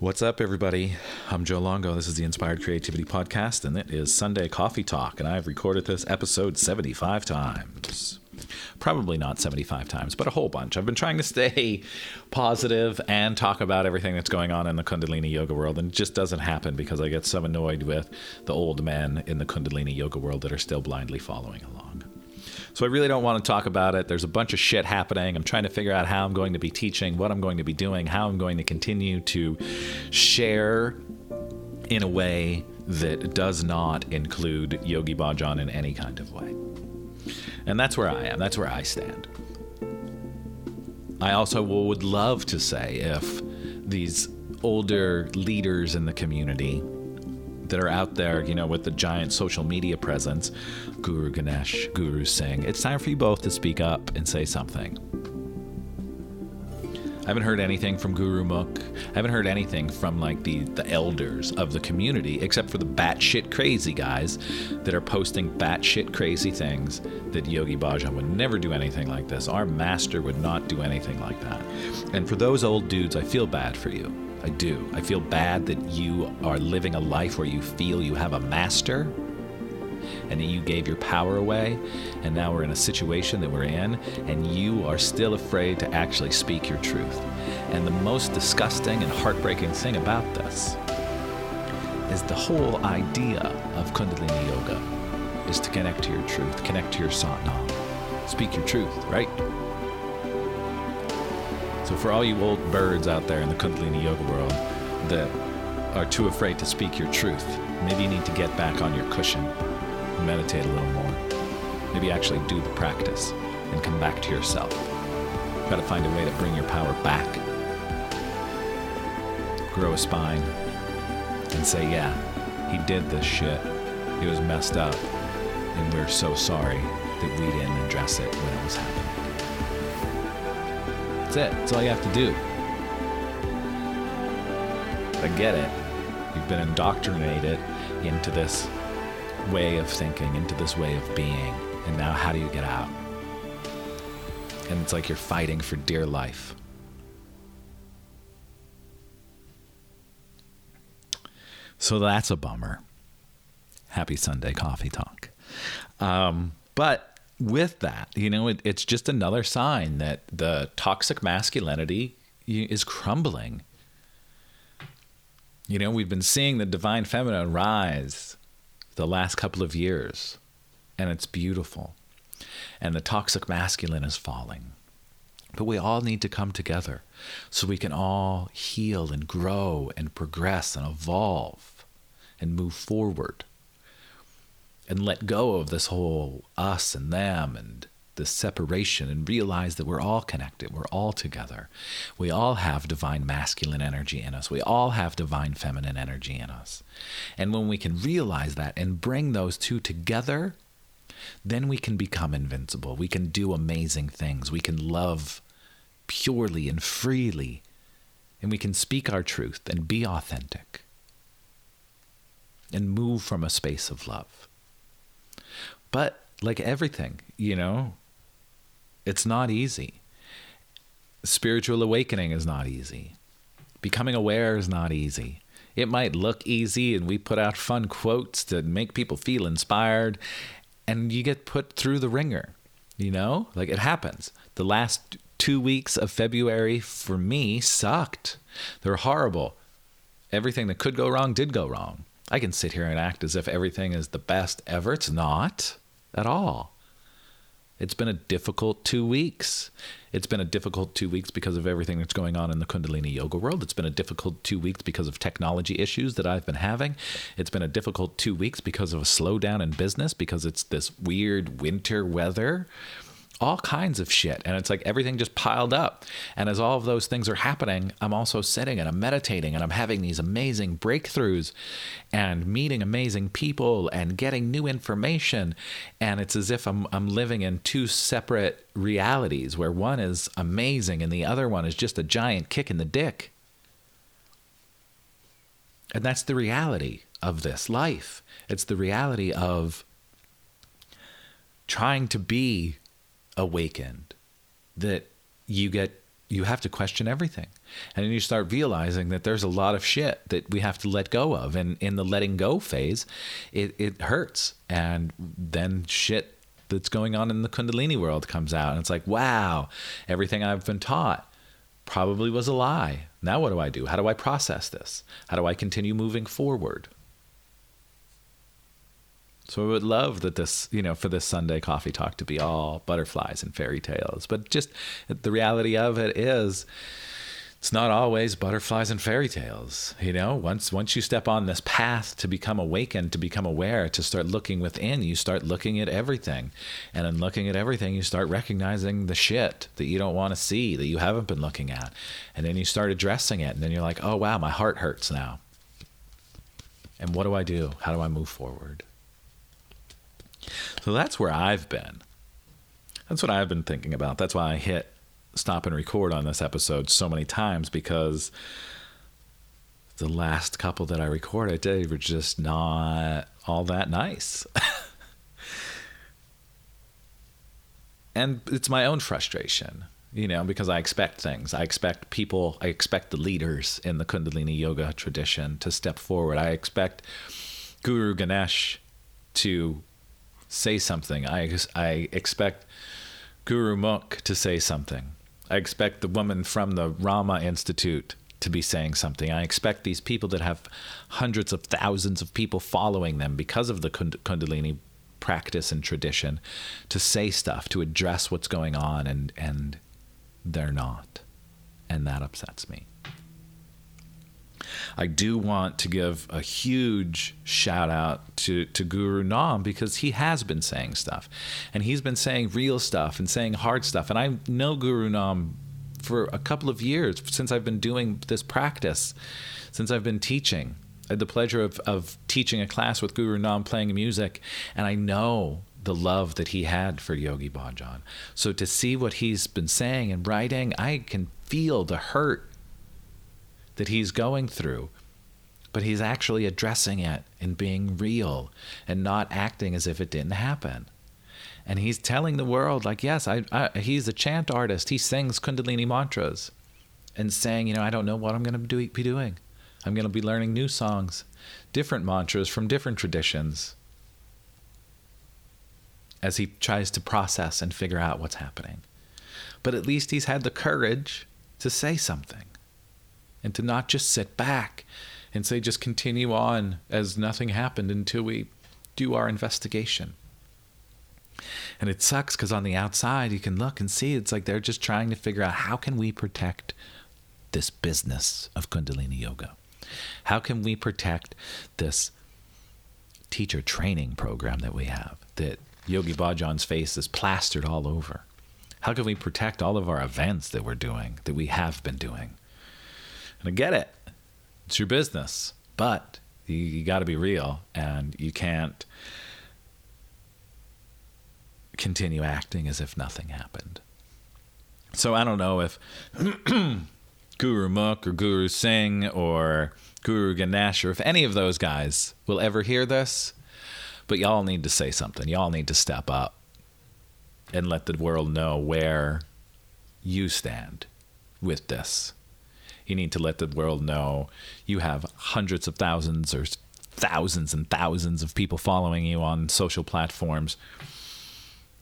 What's up, everybody? I'm Joe Longo. This is the Inspired Creativity Podcast, and it is Sunday Coffee Talk, and I've recorded this episode 75 times. Probably not 75 times, but a whole bunch. I've been trying to stay positive and talk about everything that's going on in the Kundalini yoga world, and it just doesn't happen because I get so annoyed with the old men in the Kundalini yoga world that are still blindly following along. So I really don't want to talk about it. There's a bunch of shit happening. I'm trying to figure out how I'm going to be teaching, what I'm going to be doing, how I'm going to continue to share in a way that does not include Yogi Bhajan in any kind of way. And that's where I am. That's where I stand. I also would love to say if these older leaders in the community that are out there, you know, with the giant social media presence, Guru Ganesh, Guru Singh, it's time for you both to speak up and say something. I haven't heard anything from Guru Mukh. I haven't heard anything from like the the elders of the community, except for the batshit crazy guys that are posting batshit crazy things that Yogi Bhajan would never do anything like this. Our master would not do anything like that. And for those old dudes, I feel bad for you. I do. I feel bad that you are living a life where you feel you have a master and that you gave your power away, and now we're in a situation that we're in, and you are still afraid to actually speak your truth. And the most disgusting and heartbreaking thing about this is the whole idea of Kundalini Yoga is to connect to your truth, connect to your Satnam, speak your truth, right? So, for all you old birds out there in the Kundalini Yoga world that are too afraid to speak your truth, maybe you need to get back on your cushion, meditate a little more. Maybe actually do the practice and come back to yourself. Got to find a way to bring your power back. Grow a spine and say, yeah, he did this shit. He was messed up. And we're so sorry that we didn't address it when it was happening. That's it. That's all you have to do. I get it. You've been indoctrinated into this way of thinking, into this way of being. And now, how do you get out? And it's like you're fighting for dear life. So that's a bummer. Happy Sunday coffee talk. Um, but with that, you know, it, it's just another sign that the toxic masculinity is crumbling. You know, we've been seeing the divine feminine rise the last couple of years, and it's beautiful. And the toxic masculine is falling. But we all need to come together so we can all heal and grow and progress and evolve and move forward and let go of this whole us and them and this separation and realize that we're all connected. We're all together. We all have divine masculine energy in us. We all have divine feminine energy in us. And when we can realize that and bring those two together, then we can become invincible. We can do amazing things. We can love purely and freely. And we can speak our truth and be authentic and move from a space of love. But like everything, you know, it's not easy. Spiritual awakening is not easy. Becoming aware is not easy. It might look easy, and we put out fun quotes to make people feel inspired, and you get put through the ringer. You know, like it happens. The last two weeks of February for me sucked. They're horrible. Everything that could go wrong did go wrong. I can sit here and act as if everything is the best ever. It's not at all. It's been a difficult two weeks. It's been a difficult two weeks because of everything that's going on in the Kundalini yoga world. It's been a difficult two weeks because of technology issues that I've been having. It's been a difficult two weeks because of a slowdown in business because it's this weird winter weather all kinds of shit. And it's like everything just piled up. And as all of those things are happening, I'm also sitting and I'm meditating and I'm having these amazing breakthroughs and meeting amazing people and getting new information. And it's as if I'm, I'm living in two separate realities where one is amazing and the other one is just a giant kick in the dick. And that's the reality of this life. It's the reality of trying to be awakened, that you get you have to question everything. And then you start realizing that there's a lot of shit that we have to let go of. And in the letting go phase, it, it hurts. And then shit that's going on in the Kundalini world comes out. And it's like, wow, everything I've been taught probably was a lie. Now, what do I do? How do I process this? How do I continue moving forward? So I would love that this, you know, for this Sunday coffee talk to be all butterflies and fairy tales. But just the reality of it is it's not always butterflies and fairy tales. You know, once once you step on this path to become awakened, to become aware, to start looking within, you start looking at everything. And in looking at everything, you start recognizing the shit that you don't want to see, that you haven't been looking at. And then you start addressing it, and then you're like, "Oh wow, my heart hurts now." And what do I do? How do I move forward? So that's where I've been. That's what I've been thinking about. That's why I hit stop and record on this episode so many times because the last couple that I recorded they were just not all that nice. and it's my own frustration, you know, because I expect things. I expect people, I expect the leaders in the Kundalini yoga tradition to step forward. I expect Guru Ganesh to say something. I, I expect Guru Mukh to say something. I expect the woman from the Ra Ma Institute to be saying something. I expect these people that have hundreds of thousands of people following them because of the Kundalini practice and tradition to say stuff, to address what's going on, and, and they're not. And that upsets me. I do want to give a huge shout out to, to Guru Nam because he has been saying stuff. And he's been saying real stuff and saying hard stuff. And I know Guru Nam for a couple of years since I've been doing this practice, since I've been teaching. I had the pleasure of, of teaching a class with Guru Nam playing music, and I know the love that he had for Yogi Bhajan. So to see what he's been saying and writing, I can feel the hurt that he's going through, but he's actually addressing it and being real and not acting as if it didn't happen. And he's telling the world, like, yes, I, I, he's a chant artist. He sings Kundalini mantras and saying, you know, I don't know what I'm going to do, be doing. I'm going to be learning new songs, different mantras from different traditions as he tries to process and figure out what's happening. But at least he's had the courage to say something and to not just sit back and say, just continue on as nothing happened until we do our investigation. And it sucks because on the outside, you can look and see it's like they're just trying to figure out how can we protect this business of Kundalini Yoga? How can we protect this teacher training program that we have that Yogi Bhajan's face is plastered all over? How can we protect all of our events that we're doing, that we have been doing? And I get it. It's your business. But you, you got to be real and you can't continue acting as if nothing happened. So I don't know if Guru Mukh or Guru Singh or Guru Ganesh or if any of those guys will ever hear this, but y'all need to say something. Y'all need to step up and let the world know where you stand with this. You need to let the world know you have hundreds of thousands or thousands and thousands of people following you on social platforms.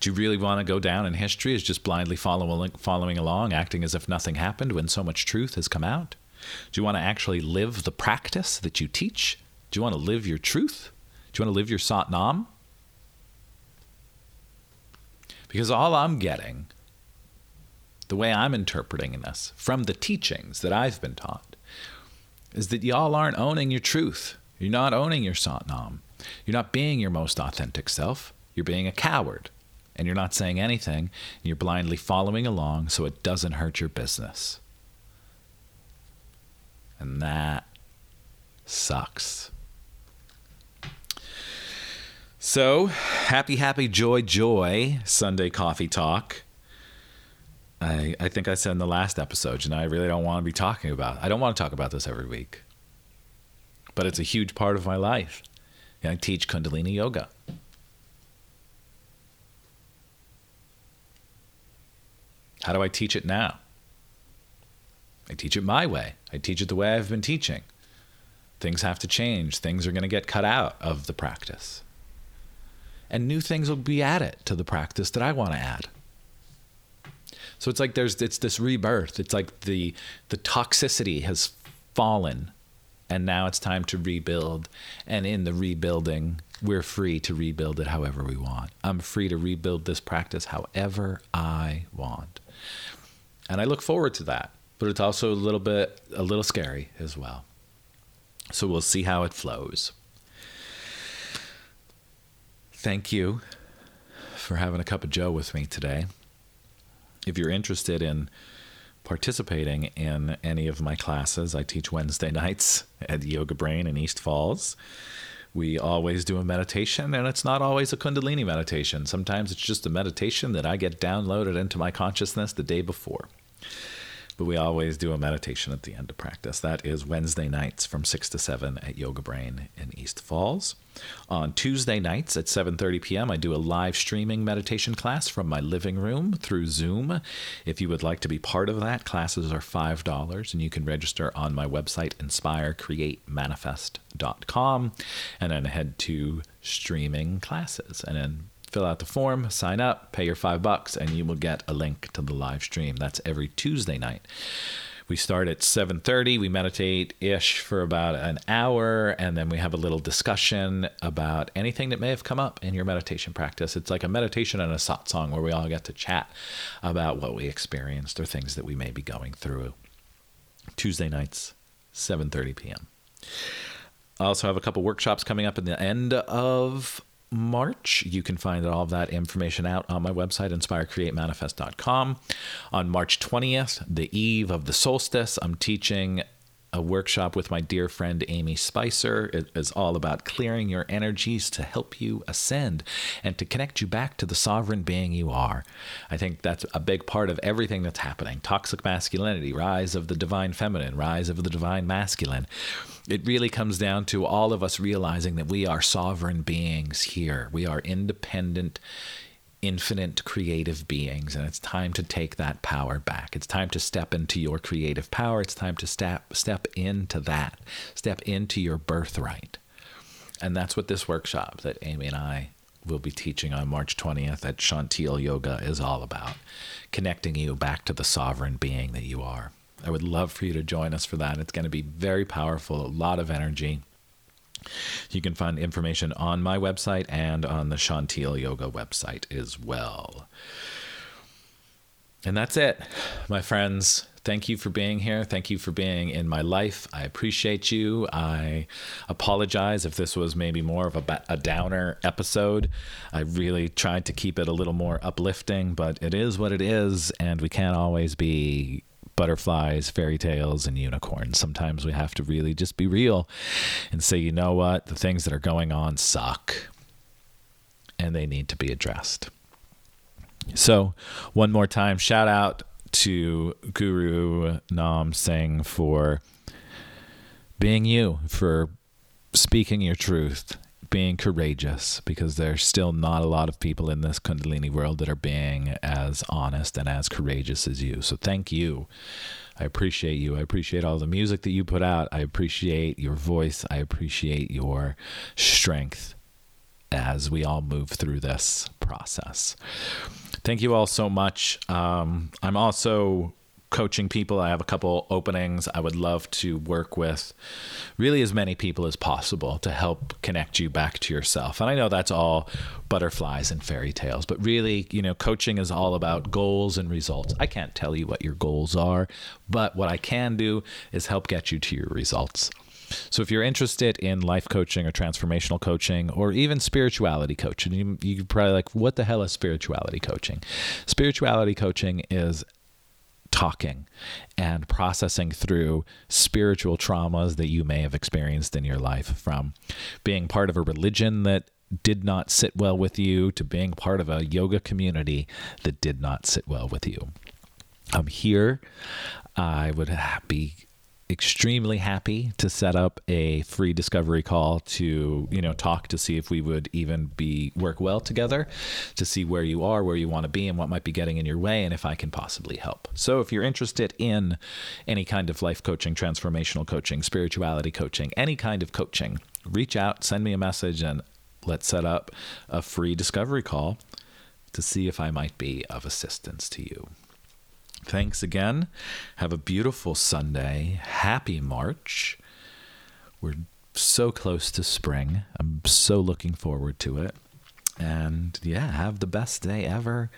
Do you really want to go down in history as just blindly following, following along, acting as if nothing happened when so much truth has come out? Do you want to actually live the practice that you teach? Do you want to live your truth? Do you want to live your Satnam? Because all I'm getting the way I'm interpreting this from the teachings that I've been taught is that y'all aren't owning your truth. You're not owning your Satnam. You're not being your most authentic self. You're being a coward. And you're not saying anything. And you're blindly following along so it doesn't hurt your business. And that sucks. So, happy, happy, joy, joy, Sunday coffee talk. I, I think I said in the last episode, and I really don't want to be talking about. I don't want to talk about this every week, but it's a huge part of my life. I teach Kundalini yoga. How do I teach it now? I teach it my way. I teach it the way I've been teaching. Things have to change. Things are going to get cut out of the practice. And new things will be added to the practice that I want to add. So it's like there's it's this rebirth. It's like the the toxicity has fallen and now it's time to rebuild. And in the rebuilding, we're free to rebuild it however we want. I'm free to rebuild this practice however I want. And I look forward to that. But it's also a little bit a little scary as well. So we'll see how it flows. Thank you for having a cup of joe with me today. If you're interested in participating in any of my classes, I teach Wednesday nights at Yoga Brain in East Falls. We always do a meditation, and it's not always a Kundalini meditation. Sometimes it's just a meditation that I get downloaded into my consciousness the day before but we always do a meditation at the end of practice. That is Wednesday nights from 6 to 7 at Yoga Brain in East Falls. On Tuesday nights at 7:30 p.m., I do a live streaming meditation class from my living room through Zoom. If you would like to be part of that, classes are $5 and you can register on my website inspirecreatemanifest.com and then head to streaming classes and then fill out the form, sign up, pay your five bucks, and you will get a link to the live stream. That's every Tuesday night. We start at 7:30. We meditate ish for about an hour, and then we have a little discussion about anything that may have come up in your meditation practice. It's like a meditation and a satsang where we all get to chat about what we experienced or things that we may be going through. Tuesday nights, 7:30 p.m. I also have a couple workshops coming up in the end of March. You can find all of that information out on my website, inspirecreatemanifest.com. On March 20th, the eve of the solstice, I'm teaching a workshop with my dear friend Amy Spicer. It is all about clearing your energies to help you ascend and to connect you back to the sovereign being you are. I think that's a big part of everything that's happening toxic masculinity, rise of the divine feminine, rise of the divine masculine. It really comes down to all of us realizing that we are sovereign beings here. We are independent infinite creative beings and it's time to take that power back. It's time to step into your creative power. It's time to step step into that step into your birthright. And that's what this workshop that amy and i will be teaching on march 20th at chantil yoga is all about connecting you back to the sovereign being that you are. I would love for you to join us for that. It's going to be very powerful a lot of energy you can find information on my website and on the Chantil Yoga website as well. And that's it, my friends. Thank you for being here. Thank you for being in my life. I appreciate you. I apologize if this was maybe more of a, a downer episode. I really tried to keep it a little more uplifting, but it is what it is, and we can't always be butterflies, fairy tales, and unicorns. Sometimes we have to really just be real and say, you know what, the things that are going on suck and they need to be addressed. So, one more time, shout out to Guru Nam Singh for being you, for speaking your truth, being courageous because there's still not a lot of people in this Kundalini world that are being as honest and as courageous as you. So thank you. I appreciate you. I appreciate all the music that you put out. I appreciate your voice. I appreciate your strength as we all move through this process. Thank you all so much. Um, I'm also coaching people. I have a couple openings. I would love to work with really as many people as possible to help connect you back to yourself. And I know that's all butterflies and fairy tales, but really, you know, coaching is all about goals and results. I can't tell you what your goals are, but what I can do is help get you to your results. So if you're interested in life coaching or transformational coaching or even spirituality coaching, you, you're probably like, what the hell is spirituality coaching? Spirituality coaching is talking and processing through spiritual traumas that you may have experienced in your life from being part of a religion that did not sit well with you to being part of a yoga community that did not sit well with you. I'm here. I would be extremely happy to set up a free discovery call to you know talk to see if we would even be work well together to see where you are where you want to be and what might be getting in your way and if i can possibly help. So if you're interested in any kind of life coaching transformational coaching spirituality coaching any kind of coaching reach out send me a message and let's set up a free discovery call to see if i might be of assistance to you Thanks again. Have a beautiful Sunday. Happy March. We're so close to spring. I'm so looking forward to it. And yeah, have the best day ever.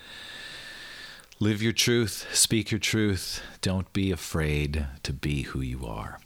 Live your truth, speak your truth. Don't be afraid to be who you are.